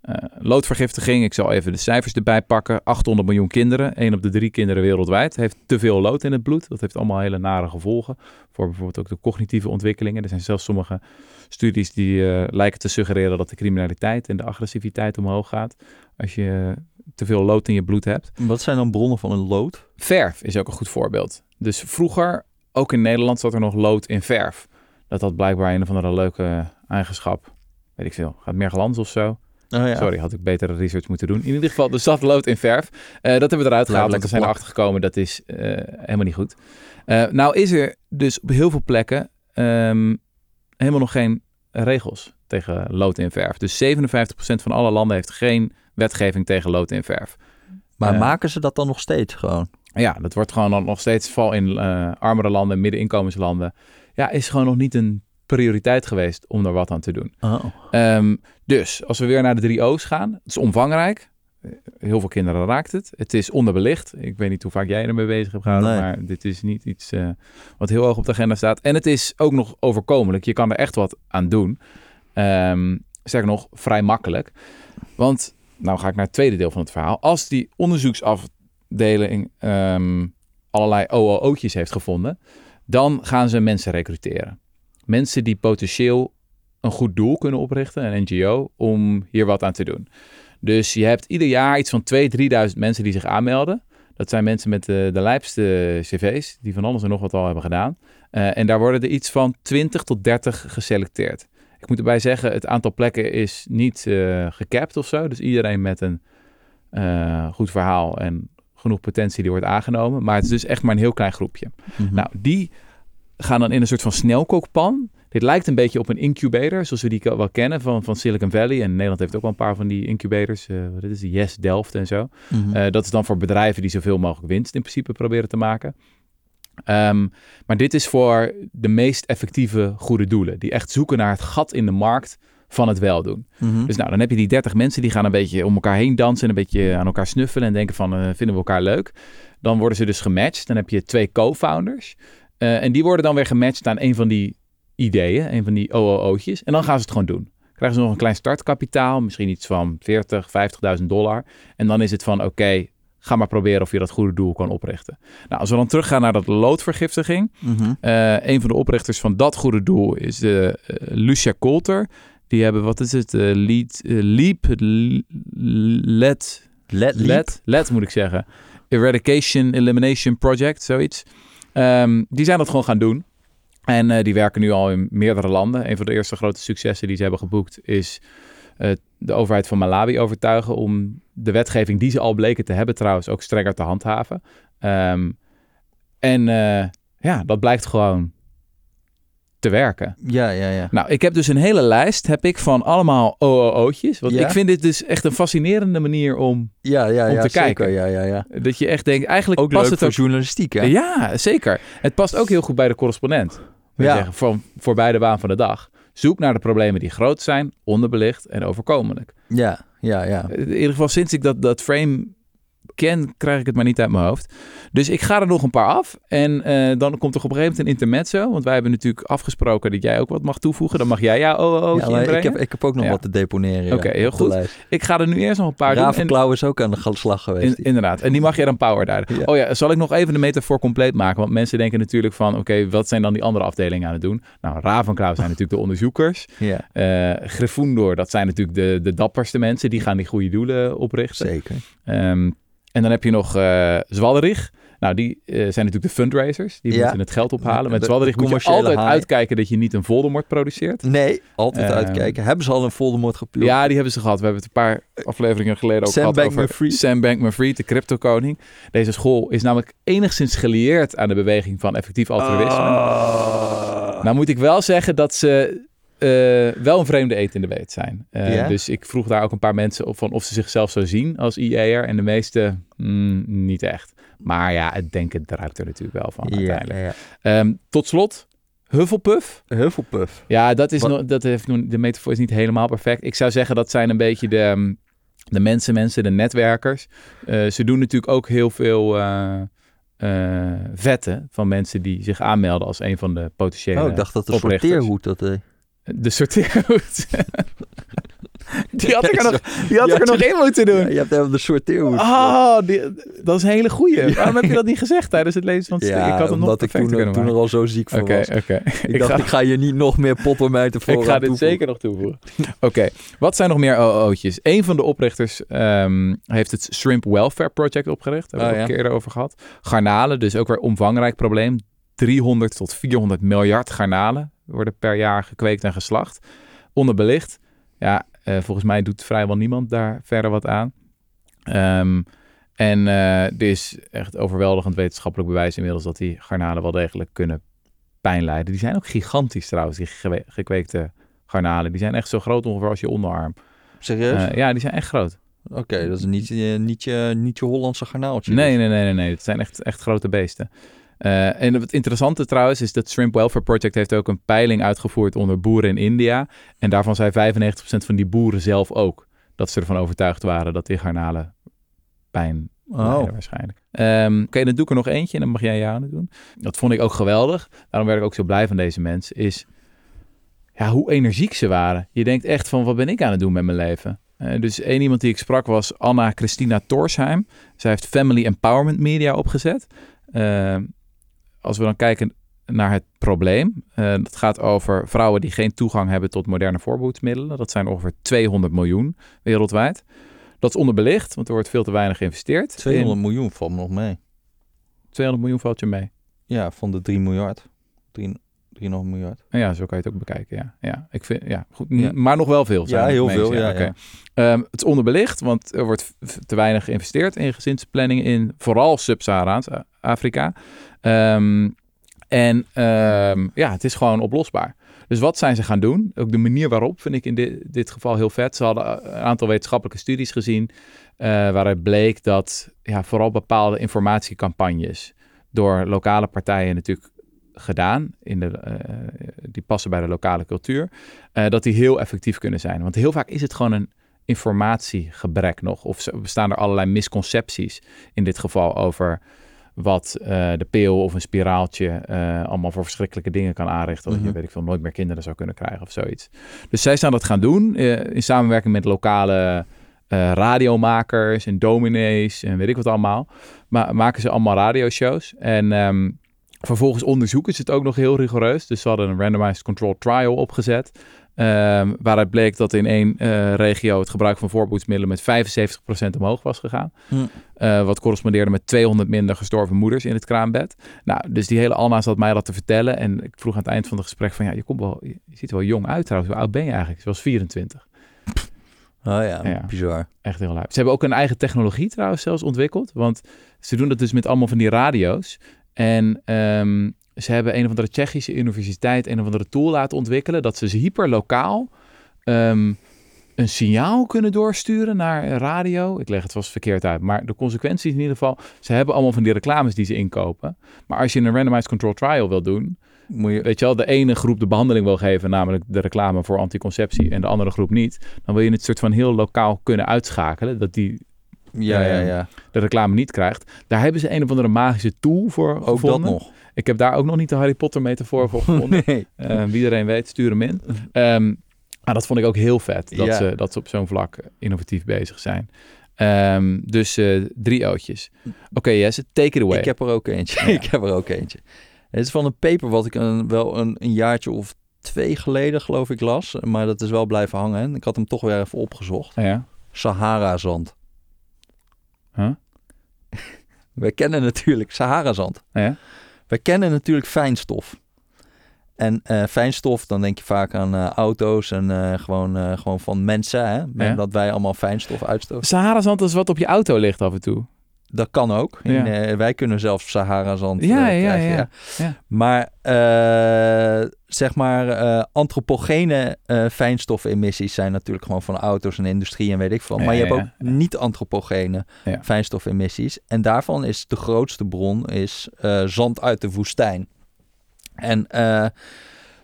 Eh, loodvergiftiging, ik zal even de cijfers erbij pakken. 800 miljoen kinderen, 1 op de 3 kinderen wereldwijd, heeft te veel lood in het bloed. Dat heeft allemaal hele nare gevolgen voor bijvoorbeeld ook de cognitieve ontwikkelingen. Er zijn zelfs sommige studies die eh, lijken te suggereren dat de criminaliteit en de agressiviteit omhoog gaat als je te veel lood in je bloed hebt. Wat zijn dan bronnen van een lood? Verf is ook een goed voorbeeld. Dus vroeger, ook in Nederland, zat er nog lood in verf. Dat had blijkbaar een of andere leuke eigenschap. Weet ik veel. Gaat meer glans of zo. Oh, ja. Sorry, had ik betere research moeten doen. In ieder geval, er zat lood in verf. Eh, dat hebben we eruit gehaald. Want we zijn erachter gekomen dat is eh, helemaal niet goed. Eh, nou is er dus op heel veel plekken ehm, helemaal nog geen regels tegen lood in verf. Dus 57% van alle landen heeft geen wetgeving tegen lood in verf. Maar Eh, maken ze dat dan nog steeds gewoon? Ja, dat wordt gewoon dan nog steeds, vooral in eh, armere landen, middeninkomenslanden, ja, is gewoon nog niet een prioriteit geweest om er wat aan te doen. Oh. Ehm, dus, als we weer naar de drie O's gaan, het is omvangrijk. Heel veel kinderen raakt het. Het is onderbelicht. Ik weet niet hoe vaak jij ermee bezig hebt gehouden, Nee. maar dit is niet iets eh, wat heel hoog op de agenda staat. En het is ook nog overkomelijk. Je kan er echt wat aan doen. Ehm sterker nog, vrij makkelijk. Want, nou ga ik naar het tweede deel van het verhaal. Als die onderzoeksafdeling ehm, allerlei OOO'tjes heeft gevonden, dan gaan ze mensen recruteren. Mensen die potentieel een goed doel kunnen oprichten, een NGO, om hier wat aan te doen. Dus je hebt ieder jaar iets van 2.000, 3.000 mensen die zich aanmelden. Dat zijn mensen met de, de lijpste cv's, die van alles en nog wat al hebben gedaan. Eh, en daar worden er iets van 20 tot 30 geselecteerd. Ik moet erbij zeggen, het aantal plekken is niet eh gecapt of zo. Dus iedereen met een eh, goed verhaal en genoeg potentie die wordt aangenomen. Maar het is dus echt maar een heel klein groepje. Mhm. Nou, die gaan dan in een soort van snelkookpan. Dit lijkt een beetje op een incubator, zoals we die wel kennen van, van Silicon Valley. En Nederland heeft ook wel een paar van die incubators. eh wat is? Yes, Delft en zo. Mhm. Dat is dan voor bedrijven die zoveel mogelijk winst in principe proberen te maken. Ehm, maar dit is voor de meest effectieve goede doelen. Die echt zoeken naar het gat in de markt van het weldoen. Mhm. Dus nou, dan heb je die 30 mensen die gaan een beetje om elkaar heen dansen. En een beetje aan elkaar snuffelen en denken van, eh, vinden we elkaar leuk? Dan worden ze dus gematcht. Dan heb je twee co-founders. Eh, en die worden dan weer gematcht aan een van die ideeën. Een van die OOO'tjes. En dan gaan ze het gewoon doen. Krijgen ze nog een klein startkapitaal. Misschien iets van 40, 50.000 dollar. En dan is het van, oké, ga maar proberen of je dat goede doel kan oprichten. Nou, als we dan teruggaan naar dat loodvergiftiging. Eh, een van de oprichters van dat goede doel is de, eh, Lucia Coulter. Die hebben, wat is het? eh, lead, eh, leap, LED, Let, let. LED, LED moet ik zeggen. Eradication Elimination Project, zoiets. Ehm, die zijn dat gewoon gaan doen. En die werken nu al in meerdere landen. Een van de eerste grote successen die ze hebben geboekt is de overheid van Malawi overtuigen om de wetgeving die ze al bleken te hebben trouwens ook strenger te handhaven. Ehm, en eh, ja, dat blijkt gewoon te werken. Ja, ja, ja. Nou, ik heb dus een hele lijst heb ik van allemaal OOO'tjes. Want Ja? ik vind dit dus echt een fascinerende manier om Ja, ja, Om ja. te zeker. kijken. Ja, ja, ja. dat je echt denkt, eigenlijk Ook past leuk het voor ook. journalistiek, hè? Ja, zeker. Het past ook heel goed bij de correspondent. Ja. zeggen, van, voorbij de baan van de dag. Zoek naar de problemen die groot zijn, onderbelicht en overkomelijk. Ja, ja, ja. In ieder geval sinds ik dat, dat frame ken, krijg ik het maar niet uit mijn hoofd. Dus ik ga er nog een paar af. En eh, dan komt er op een gegeven moment een intermezzo. Want wij hebben natuurlijk afgesproken dat jij ook wat mag toevoegen. Dan mag jij jouw OO'tje Ja, inbrengen. ik, heb, ik heb ook nog Ja. wat te deponeren. Oké, ja, heel goed. Ik ga er nu eerst nog een paar doen. En- Ravenklauw is ook aan de slag geweest. In- inderdaad. En die mag jij dan power duiden. Ja. Oh ja, zal ik nog even de metafoor compleet maken? Want mensen denken natuurlijk van, oké, wat zijn dan die andere afdelingen aan het doen? Nou, Ravenclaw zijn natuurlijk de onderzoekers. ja, Eh Gryffindor, dat zijn natuurlijk de, de dapperste mensen. Die gaan die goede doelen oprichten. zeker. Ehm, en dan heb je nog eh Zwalderich. Nou, die eh, zijn natuurlijk de fundraisers. Die Ja. moeten het geld ophalen. Met De- Zwalderich de moet je altijd uitkijken dat je niet een Voldemort produceert. Nee, altijd Ehm, uitkijken. Hebben ze al een Voldemort geplukt? Ja, die hebben ze gehad. We hebben het een paar afleveringen geleden ook Sam gehad over. Sam Bankman-Fried, de crypto-koning. Deze school is namelijk enigszins gelieerd aan de beweging van effectief altruïsme. Ah. Nou moet ik wel zeggen dat ze wel een vreemde eet in de weet zijn. Eh? Dus ik vroeg daar ook een paar mensen op van of ze zichzelf zo zien als IA'er. En de meeste mm, niet echt. Maar ja, het denken druipt er natuurlijk wel van uiteindelijk. ja. Ehm, tot slot, Hufflepuff. Hufflepuff. Ja, dat is Wat- nog, dat heeft nog, de metafoor is niet helemaal perfect. Ik zou zeggen dat zijn een beetje de, ehm, de mensen, mensen, de netwerkers. Eh, ze doen natuurlijk ook heel veel eh, eh, vetten van mensen die zich aanmelden als een van de potentiële Oh, ik dacht dat de sorteerhoed dat deed. De sorteerhoed. die had ik er nog, die had ik er nog in moeten doen. Ja, je hebt even de sorteerhoed. Oh, die, dat is een hele goeie. Waarom heb je dat niet gezegd tijdens het lezen van het stuk? Ja, Ik had hem nog ik toen, toen er al zo ziek van Oké, was. Ik, Ik dacht, ga- ik ga je niet nog meer pottermijten voor Ik ga dit zeker nog toevoegen. Oké, wat zijn nog meer OO'tjes? Een van de oprichters ehm, heeft het Shrimp Welfare Project opgericht. Daar hebben we Oh, het ook eerder over gehad. Garnalen, dus ook weer omvangrijk probleem. 300 tot 400 miljard garnalen worden per jaar gekweekt en geslacht. Onderbelicht. Ja, eh, volgens mij doet vrijwel niemand daar verder wat aan. Ehm, en eh, er is echt overweldigend wetenschappelijk bewijs inmiddels dat die garnalen wel degelijk kunnen pijn lijden. Die zijn ook gigantisch trouwens, die gekweekte garnalen. Die zijn echt zo groot ongeveer als je onderarm. Serieus? Eh, ja, die zijn echt groot. Oké, dat is niet, niet, je, niet je Hollandse garnaaltje. Nee, dus. nee, nee, nee, nee. Het zijn echt, echt grote beesten. Eh, en het interessante trouwens is dat Shrimp Welfare Project heeft ook een peiling uitgevoerd onder boeren in India. En daarvan zei 95% van die boeren zelf ook dat ze ervan overtuigd waren dat die garnalen pijn Oh. waarschijnlijk. Ehm, Oké, dan doe ik er nog eentje en dan mag jij jou doen. Dat vond ik ook geweldig. Daarom werd ik ook zo blij van deze mensen. Is ja, hoe energiek ze waren. Je denkt echt van, wat ben ik aan het doen met mijn leven? Eh, dus één iemand die ik sprak was Anna Christina Torsheim. Zij heeft Family Empowerment Media opgezet. Eh, als we dan kijken naar het probleem. eh, dat gaat over vrouwen die geen toegang hebben tot moderne voorbehoedsmiddelen. Dat zijn ongeveer 200 miljoen wereldwijd. Dat is onderbelicht, want er wordt veel te weinig geïnvesteerd. 200 In- miljoen valt me nog mee. 200 miljoen valt je mee. Ja, van de 3 miljard. 3, 3,5 miljard. Ja, zo kan je het ook bekijken, ja. ja ik vind, ja, goed. Ja. Maar nog wel veel. zijn Ja, heel veel, ja, ja. Ehm, het is onderbelicht, want er wordt te weinig geïnvesteerd in gezinsplanning in vooral Sub-Saharaans Afrika. Ehm, en ehm, ja, het is gewoon oplosbaar. Dus wat zijn ze gaan doen? Ook de manier waarop vind ik in dit, dit geval heel vet. Ze hadden eh, een aantal wetenschappelijke studies gezien eh, waaruit bleek dat ja, vooral bepaalde informatiecampagnes door lokale partijen natuurlijk gedaan, in de, eh, die passen bij de lokale cultuur, eh, dat die heel effectief kunnen zijn. Want heel vaak is het gewoon een informatiegebrek nog. Of bestaan er allerlei misconcepties in dit geval over wat eh, de pil of een spiraaltje allemaal voor verschrikkelijke dingen kan aanrichten. Dat je, Mhm. weet ik veel, nooit meer kinderen zou kunnen krijgen of zoiets. Dus zij zijn dat gaan doen in samenwerking met lokale radiomakers en dominees en weet ik wat allemaal. Maar maken ze allemaal radioshows. En ehm, vervolgens onderzoeken ze het ook nog heel rigoureus. Dus ze hadden een randomized controlled trial opgezet. ehm, waaruit bleek dat in één eh, regio het gebruik van voorboedsmiddelen met 75% omhoog was gegaan. Hm. Eh, wat correspondeerde met 200 minder gestorven moeders in het kraambed. Nou, dus die hele Alma zat mij dat te vertellen. En ik vroeg aan het eind van het gesprek van... ja, je, komt wel, je ziet er wel jong uit trouwens. Hoe oud ben je eigenlijk? Ze was 24. Oh ja, Ja. bizar. Echt heel leuk. Ze hebben ook een eigen technologie trouwens zelfs ontwikkeld. Want ze doen dat dus met allemaal van die radio's. En ehm, ze hebben een of andere Tsjechische universiteit... een of andere tool laten ontwikkelen... dat ze hyperlokaal ehm, een signaal kunnen doorsturen naar radio. Ik leg het vast verkeerd uit. Maar de consequenties in ieder geval... ze hebben allemaal van die reclames die ze inkopen. Maar als je een randomized control trial wil doen... Moet je... weet je wel, de ene groep de behandeling wil geven... namelijk de reclame voor anticonceptie... en de andere groep niet... dan wil je het soort van heel lokaal kunnen uitschakelen... dat die Ja, ja, Ehm, ja. de reclame niet krijgt. Daar hebben ze een of andere magische tool voor Ook gevonden. dat nog. Ik heb daar ook nog niet de Harry Potter metafoor voor gevonden. Nee. Eh, wie iedereen weet, stuur hem in. Ehm, maar dat vond ik ook heel vet. Dat, Ja. ze, dat ze op zo'n vlak innovatief bezig zijn. Ehm, dus eh, drie ootjes. Oké, Jesse, take it away. Ik heb er ook eentje. Ja. ik heb er ook eentje. Het is van een paper wat ik een, wel een, een jaartje of twee geleden geloof ik las. Maar dat is wel blijven hangen. Ik had hem toch weer even opgezocht. Ja. Sahara-zand. Huh? Wij kennen natuurlijk Sahara-zand. Ah, ja? Wij kennen natuurlijk fijnstof. En eh, fijnstof, dan denk je vaak aan eh, auto's en eh, gewoon, gewoon van mensen. Hè? Ja. Dat wij allemaal fijnstof uitstoten. Sahara-zand is wat op je auto ligt af en toe. Dat kan ook. In, Ja. eh, wij kunnen zelfs Sahara-zand Ja, eh, ja, krijgen, ja. Maar eh, zeg maar, antropogene fijnstofemissies zijn natuurlijk gewoon van auto's en industrie en weet ik veel. Maar je hebt ook niet-antropogene fijnstofemissies. En daarvan is de grootste bron is, zand uit de woestijn. En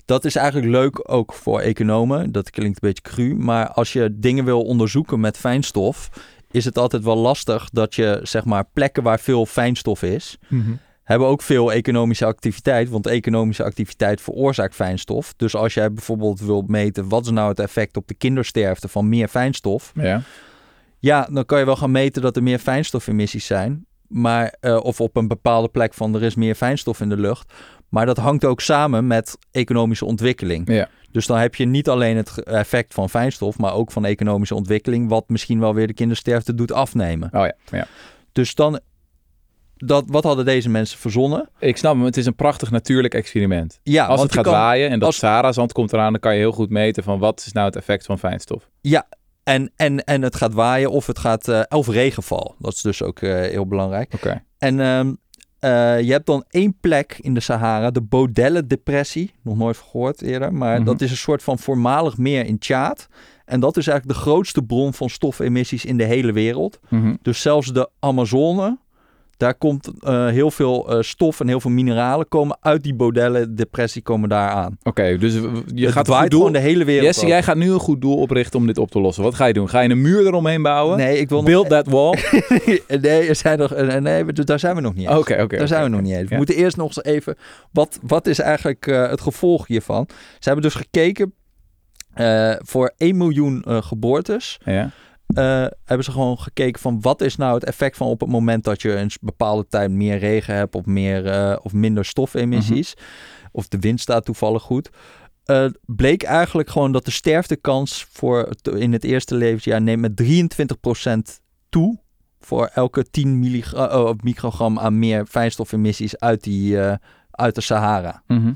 dat is eigenlijk leuk ook voor economen. Dat klinkt een beetje cru. Maar als je dingen wil onderzoeken met fijnstof, is het altijd wel lastig dat je zeg maar plekken waar veel fijnstof is, Mhm. hebben ook veel economische activiteit. Want economische activiteit veroorzaakt fijnstof. Dus als jij bijvoorbeeld wilt meten wat is nou het effect op de kindersterfte van meer fijnstof. Ja. Ja, dan kan je wel gaan meten dat er meer fijnstofemissies zijn. Maar, eh, of op een bepaalde plek van er is meer fijnstof in de lucht. Maar dat hangt ook samen met economische ontwikkeling. Ja. Dus dan heb je niet alleen het effect van fijnstof, maar ook van economische ontwikkeling, wat misschien wel weer de kindersterfte doet afnemen. Oh ja, ja. Dus dan, dat, wat hadden deze mensen verzonnen? Ik snap hem. Het is een prachtig natuurlijk experiment. Ja, Als het gaat kan- waaien en dat als- Sahara-zand komt eraan... dan kan je heel goed meten van wat is nou het effect van fijnstof. Ja, en, en, en het gaat waaien of het gaat, eh of regenval. Dat is dus ook eh, heel belangrijk. Oké. En ehm, eh, je hebt dan één plek in de Sahara, de Bodelle-depressie. Nog nooit gehoord eerder, maar Mhm. dat is een soort van voormalig meer in Tjaad. En dat is eigenlijk de grootste bron van stofemissies in de hele wereld. Mhm. Dus zelfs de Amazone, daar komt eh, heel veel eh, stof en heel veel mineralen komen uit die Bodelle-depressie komen daar aan. Oké, dus je Het gaat goed doel... gewoon de hele wereld Jesse, jij gaat nu een goed doel oprichten om dit op te lossen. Wat ga je doen? Ga je een muur eromheen bouwen? Nee, ik wil nog... Build that wall? nee, er zijn nog, eh, nee, daar zijn we nog niet. Oké, oké. Daar zijn we nog niet eens. We Ja. moeten eerst nog eens even. Wat, wat is eigenlijk het gevolg hiervan? Ze hebben dus gekeken voor 1 miljoen geboortes. Ja. Eh, hebben ze gewoon gekeken van wat is nou het effect van op het moment dat je een bepaalde tijd meer regen hebt of, meer, eh, of minder stofemissies. Of de wind staat toevallig goed. Eh, bleek eigenlijk gewoon dat de sterftekans voor in het eerste levensjaar neemt met 23% toe. Voor elke 10 milligra- eh, microgram aan meer fijnstofemissies uit, die, uit de Sahara. Mhm.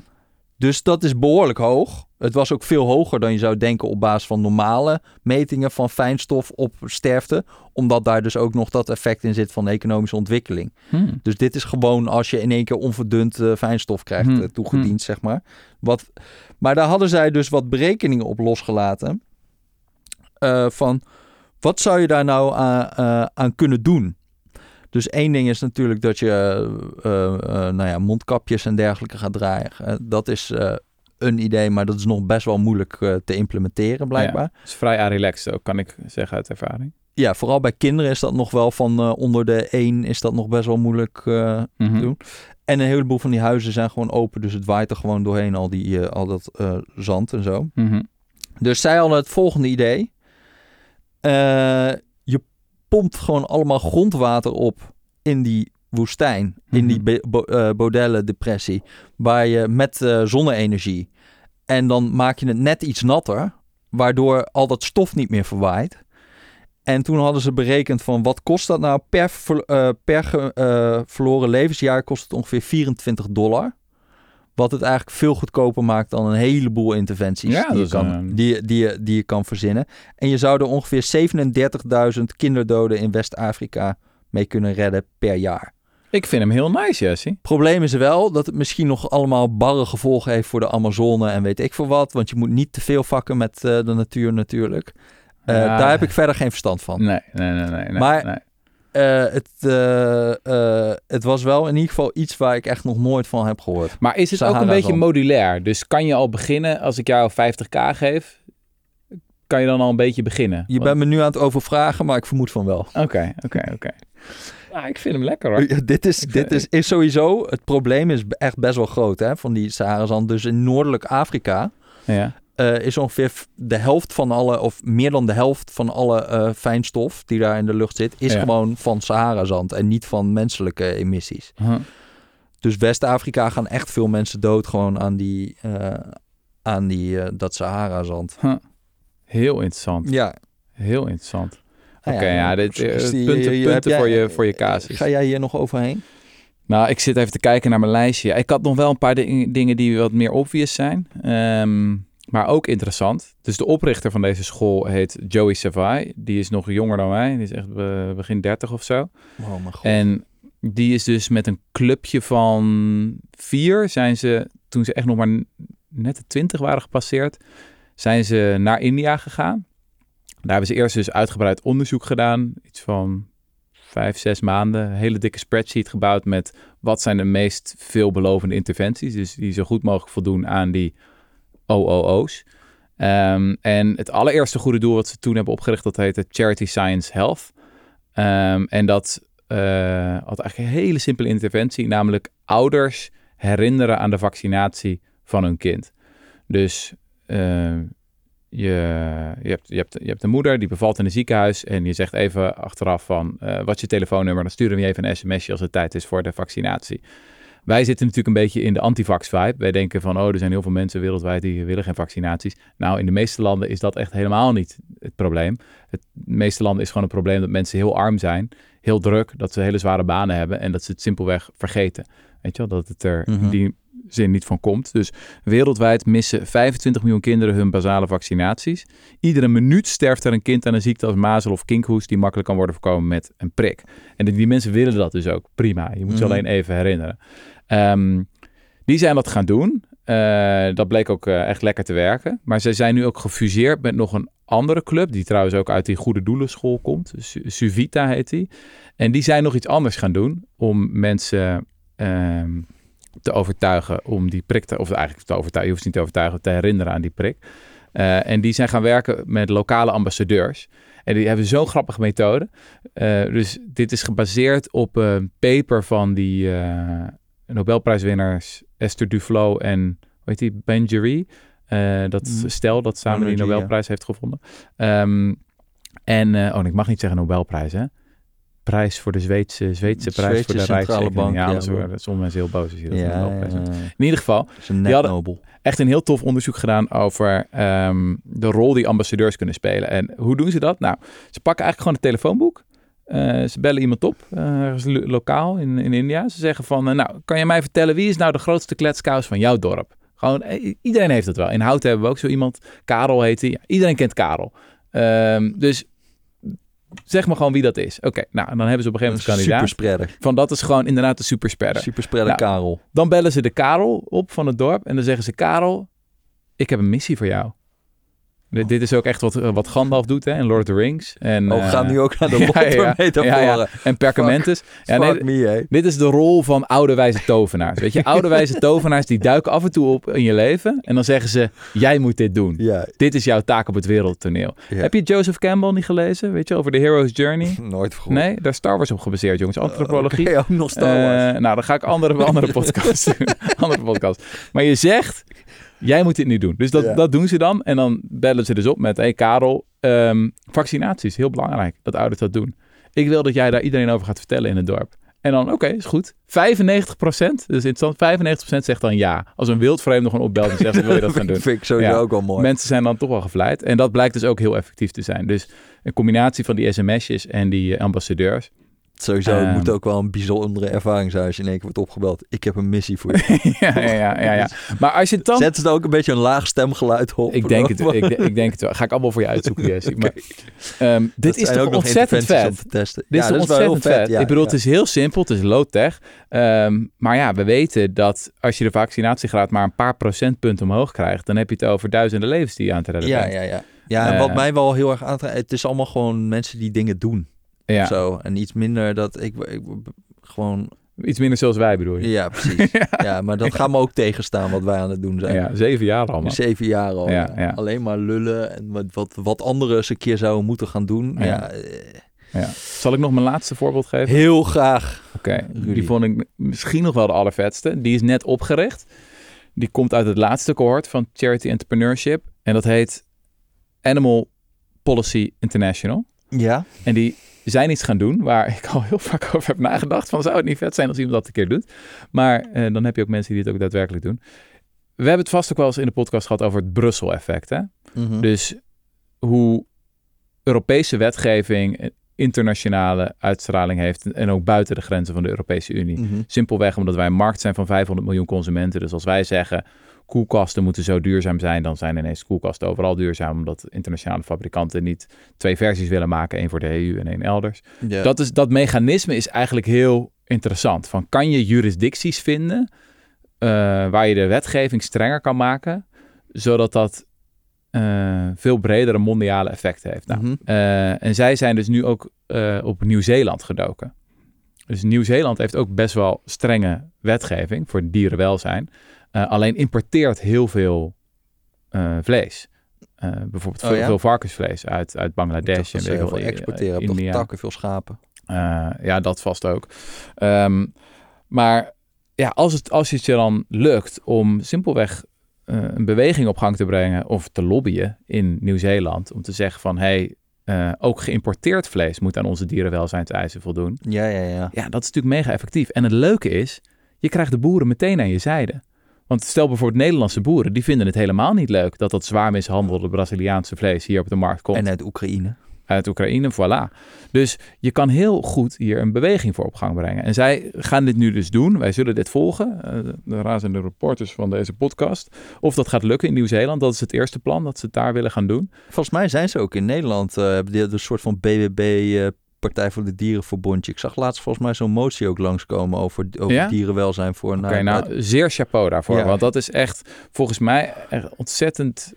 Dus dat is behoorlijk hoog. Het was ook veel hoger dan je zou denken op basis van normale metingen van fijnstof op sterfte. Omdat daar dus ook nog dat effect in zit van economische ontwikkeling. Hmm. Dus dit is gewoon als je in één keer onverdund eh, fijnstof krijgt Hmm. eh, toegediend, zeg maar. Wat, maar daar hadden zij dus wat berekeningen op losgelaten. eh, van wat zou je daar nou aan, aan kunnen doen? Dus één ding is natuurlijk dat je eh, eh, nou ja, mondkapjes en dergelijke gaat draaien. Eh, dat is eh, een idee, maar dat is nog best wel moeilijk eh, te implementeren blijkbaar. Het is vrij relaxed ook, kan ik zeggen uit ervaring. Ja, vooral bij kinderen is dat nog wel van eh, onder de één is dat nog best wel moeilijk eh, Mhm. doen. En een heleboel van die huizen zijn gewoon open, dus het waait er gewoon doorheen al, die, eh, al dat eh, zand en zo. Mhm. Dus zij hadden het volgende idee. Pompt gewoon allemaal grondwater op in die woestijn, in die Mhm. bo- eh, Bodelle-depressie, waar je met eh, zonne-energie. En dan maak je het net iets natter, waardoor al dat stof niet meer verwaait. En toen hadden ze berekend van wat kost dat nou per, eh, per verloren levensjaar kost het ongeveer 24 dollar. Wat het eigenlijk veel goedkoper maakt dan een heleboel interventies Ja, die, je kan, een- die, die, je- die je kan verzinnen. En je zou er ongeveer 37.000 kinderdoden in West-Afrika mee kunnen redden per jaar. Ik vind hem heel nice, Jesse. Probleem is wel dat het misschien nog allemaal barre gevolgen heeft voor de Amazone en weet ik veel wat. Want je moet niet te veel vakken met eh, de natuur natuurlijk. Eh, Ja. Daar heb ik verder geen verstand van. Nee, nee, nee, nee. nee, Maar- nee. Eh, het, eh, eh, het was wel in ieder geval iets waar ik echt nog nooit van heb gehoord. Maar is het ook een beetje modulair? Dus kan je al beginnen, als ik jou 50k geef, kan je dan al een beetje beginnen? Je bent me nu aan het overvragen, maar ik vermoed van wel. Oké, oké, oké. Ah, ik vind hem lekker hoor. Ja, dit is, dit vind- is, is sowieso, het probleem is echt best wel groot hè, van die Sahara-zand. Dus in noordelijk Afrika Ja. Eh, is ongeveer de helft van alle, of meer dan de helft van alle eh, fijnstof die daar in de lucht zit, is Ja. gewoon van Sahara-zand en niet van menselijke emissies. Huh. Dus West-Afrika gaan echt veel mensen dood gewoon aan, die, eh, aan die, dat Sahara-zand. Heel interessant. Ja. Heel interessant. Nou Oké, ja, dit, punten- punten jij- voor je- voor je casus. Ga jij hier nog overheen? Nou, ik zit even te kijken naar mijn lijstje. Ik had nog wel een paar ding- dingen die wat meer obvious zijn. Ehm, maar ook interessant. Dus de oprichter van deze school heet Joey Savai. Die is nog jonger dan wij. Die is echt be- begin 30 of zo. Oh mijn god. En die is dus met een clubje van vier zijn ze, toen ze echt nog maar net de twintig waren gepasseerd, zijn ze naar India gegaan. Daar hebben ze eerst dus uitgebreid onderzoek gedaan. Iets van vijf, zes maanden. Een hele dikke spreadsheet gebouwd met wat zijn de meest veelbelovende interventies. Dus die zo goed mogelijk voldoen aan die OOO's. Ehm, en het allereerste goede doel wat ze toen hebben opgericht, dat heette Charity Science Health. Ehm, en dat eh, had eigenlijk een hele simpele interventie, namelijk ouders herinneren aan de vaccinatie van hun kind. Dus eh, je, je, hebt, je, hebt, je hebt een moeder die bevalt in een ziekenhuis en je zegt even achteraf van eh, wat is je telefoonnummer, dan sturen we je even een sms'je als het tijd is voor de vaccinatie. Wij zitten natuurlijk een beetje in de antivax vibe. Wij denken van, oh, er zijn heel veel mensen wereldwijd die willen geen vaccinaties. Nou, in de meeste landen is dat echt helemaal niet het probleem. Het de meeste landen is gewoon een probleem dat mensen heel arm zijn, heel druk, dat ze hele zware banen hebben en dat ze het simpelweg vergeten. Weet je wel, dat het er in die zin niet van komt. Dus wereldwijd missen 25 miljoen kinderen hun basale vaccinaties. Iedere minuut sterft er een kind aan een ziekte als mazel of kinkhoest die makkelijk kan worden voorkomen met een prik. En die, die mensen willen dat dus ook prima. Je moet ze Mhm. alleen even herinneren. Ehm, die zijn dat gaan doen. Eh, dat bleek ook eh, echt lekker te werken. Maar ze zijn nu ook gefuseerd met nog een andere club, die trouwens ook uit die Goede Doelenschool komt. Su- Suvita heet die. En die zijn nog iets anders gaan doen om mensen ehm, te overtuigen om die prik te, of eigenlijk te overtuigen, je hoeft niet te overtuigen, te herinneren aan die prik. Eh, en die zijn gaan werken met lokale ambassadeurs. En die hebben zo'n grappige methode. Dus dit is gebaseerd op een paper van die Nobelprijswinnaars Esther Duflo en hoe heet die, Benjury. Eh, dat Mhm. stel dat samen die ja. Nobelprijs heeft gevonden. Ehm, en, eh, oh, ik mag niet zeggen Nobelprijs, hè? Prijs voor de Zweedse, Zweedse prijs Zweedse voor de. Bank, Ja, ja, sommige mensen heel boos als je dat Ja, Nobelprijs ja, In ieder geval, Die hadden- nobel. echt een heel tof onderzoek gedaan over ehm, de rol die ambassadeurs kunnen spelen. En hoe doen ze dat? Nou, ze pakken eigenlijk gewoon het telefoonboek. Eh, ze bellen iemand op, eh, ergens lokaal in, in India. Ze zeggen van, eh, nou, kan je mij vertellen wie is nou de grootste kletskous van jouw dorp? Gewoon, iedereen heeft het wel. In Houten hebben we ook zo iemand. Karel heet hij. Ja, iedereen kent Karel. Ehm, dus zeg maar gewoon wie dat is. Oké, nou, en dan hebben ze op een gegeven moment een kandidaat. Van dat is gewoon inderdaad de superspreader. Superspreader Nou, Karel. Dan bellen ze de Karel op van het dorp en dan zeggen ze: Karel, ik heb een missie voor jou. Dit- Dit is ook echt wat, wat Gandalf doet hè, in Lord of the Rings. En, Oh, we eh, gaan nu ook naar de ja, ja, ja. En Perkamentus. Ja, nee, me, dit is de rol van oude wijze tovenaars. Weet je, oude wijze tovenaars die duiken af en toe op in je leven. En dan zeggen ze, jij moet dit doen. Ja, Dit is jouw taak op het wereldtoneel. Heb je Joseph Campbell niet gelezen? Weet je, over de Hero's Journey? nooit. Nee, daar is Star Wars op gebaseerd, jongens. Antropologie. Oké, ook nog Star Wars. Eh, nou, dan ga ik andere, andere podcasts doen. andere podcast. Maar je zegt, jij moet dit nu doen. Dus dat, Ja. dat doen ze dan. En dan bellen ze dus op met, hé hey Karel, ehm, vaccinatie is heel belangrijk dat ouders dat doen. Ik wil dat jij daar iedereen over gaat vertellen in het dorp. En dan, oké, is goed. 95 procent, dus interessant, 95% zegt dan ja. Als een wildvreemde gewoon opbelt en zegt, wil je dat gaan doen? vind ik sowieso Ja. ook wel mooi. Mensen zijn dan toch wel gevleid. En dat blijkt dus ook heel effectief te zijn. Dus een combinatie van die sms'jes en die eh, ambassadeurs. Sowieso, Ehm. moet ook wel een bijzondere ervaring zijn als je in één keer wordt opgebeld. Ik heb een missie voor je. ja, ja, ja, ja, ja. Maar als je het dan... Zet ze ook een beetje een laag stemgeluid op. Ik denk, het, ik, ik denk het wel. Ga ik allemaal voor je uitzoeken, Jesse. Maar ehm, dit is toch ontzettend vet. Te testen. Dit ja, is dat ontzettend vet. vet. Ja, ik bedoel, ja. het is heel simpel. Het is low-tech. Ehm, maar ja, we weten dat als je de vaccinatiegraad maar een paar procentpunten omhoog krijgt... dan heb je het over duizenden levens die je aan te redden Ja, bent. ja, ja. Ja, en Eh, wat mij wel heel erg aantrekt, het is allemaal gewoon mensen die dingen doen. Ja. Zo. En iets minder dat ik, ik gewoon, Iets minder zoals wij, bedoel je? ja, precies. ja. maar dat gaat me ook tegenstaan wat wij aan het doen zijn. Ja, zeven jaar al, man. Zeven jaar al. Ja, ja. Alleen maar lullen en wat, wat, wat anderen eens een keer zouden moeten gaan doen. Ja. Ja. eh. Zal ik nog mijn laatste voorbeeld geven? heel graag. Oké, die vond ik misschien nog wel de allervetste. Die is net opgericht. Die komt uit het laatste cohort van Charity Entrepreneurship. En dat heet Animal Policy International. Ja. En die zijn iets gaan doen waar ik al heel vaak over heb nagedacht. Van zou het niet vet zijn als iemand dat een keer doet? Maar eh, dan heb je ook mensen die het ook daadwerkelijk doen. We hebben het vast ook wel eens in de podcast gehad over het Brussel-effect. Hè? Mhm. Dus hoe Europese wetgeving een internationale uitstraling heeft en ook buiten de grenzen van de Europese Unie. Mhm. Simpelweg omdat wij een markt zijn van 500 miljoen consumenten. Dus als wij zeggen koelkasten moeten zo duurzaam zijn, dan zijn ineens koelkasten overal duurzaam, omdat internationale fabrikanten niet twee versies willen maken, één voor de EU en één elders. Dat, is, dat mechanisme is eigenlijk heel interessant. Van kan je jurisdicties vinden eh, waar je de wetgeving strenger kan maken, zodat dat eh, veel bredere mondiale effect heeft. Nou, Mhm. eh, en zij zijn dus nu ook op Nieuw-Zeeland gedoken. Dus Nieuw-Zeeland heeft ook best wel strenge wetgeving voor dierenwelzijn. Eh, alleen importeert heel veel eh, vlees. Eh, bijvoorbeeld Oh, veel, ja? veel varkensvlees uit, uit Bangladesh en heel veel exporteren. India. takken, veel schapen. Ja, dat vast ook. Ehm, maar ja, als het, als het je dan lukt om simpelweg een beweging op gang te brengen of te lobbyen in Nieuw-Zeeland om te zeggen van hey, ook geïmporteerd vlees moet aan onze dierenwelzijnseisen voldoen. Ja, ja, ja. Ja, dat is natuurlijk mega effectief. En het leuke is, je krijgt de boeren meteen aan je zijde. Want stel bijvoorbeeld Nederlandse boeren, die vinden het helemaal niet leuk dat dat zwaar mishandelde Braziliaanse vlees hier op de markt komt En uit Oekraïne. uit Oekraïne, voilà. Dus je kan heel goed hier een beweging voor op gang brengen. En zij gaan dit nu dus doen. Wij zullen dit volgen, eh, de razende reporters van deze podcast. Of dat gaat lukken in Nieuw-Zeeland, dat is het eerste plan, dat ze het daar willen gaan doen. Volgens mij zijn ze ook in Nederland. eh, een soort van BBB, Partij voor de Dierenverbondje. Ik zag laatst volgens mij zo'n motie ook langskomen over, over Ja? dierenwelzijn voor. Oké, nou, zeer chapeau daarvoor. Ja. Want dat is echt, volgens mij, echt ontzettend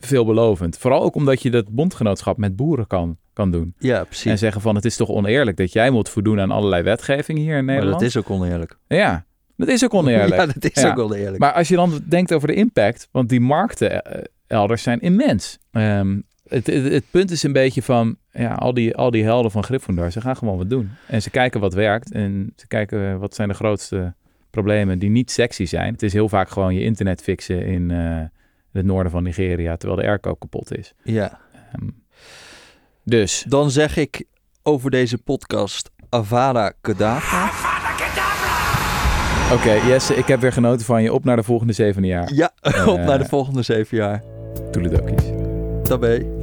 veelbelovend. Vooral ook omdat je dat bondgenootschap met boeren kan, kan doen. ja, precies. En zeggen van, het is toch oneerlijk dat jij moet voldoen aan allerlei wetgeving hier in maar Nederland. dat is ook oneerlijk. Ja, dat is ook oneerlijk. Ja, dat is Ja. ook wel eerlijk. Maar als je dan denkt over de impact, want die markten eh, elders zijn immens. Ehm, het, het, het punt is een beetje van, ja, al die, al die helden van Gryffindor, ze gaan gewoon wat doen. En ze kijken wat werkt en ze kijken eh, wat zijn de grootste problemen die niet sexy zijn. Het is heel vaak gewoon je internet fixen in eh, het noorden van Nigeria, terwijl de airco kapot is. Ja. Ehm, dus, Dan zeg ik over deze podcast Avada Kedavra. oké Jesse, ik heb weer genoten van je. Op naar de volgende zevende jaar. Ja, op Eh. naar de volgende zeven jaar. Toeledokies. Daarbij.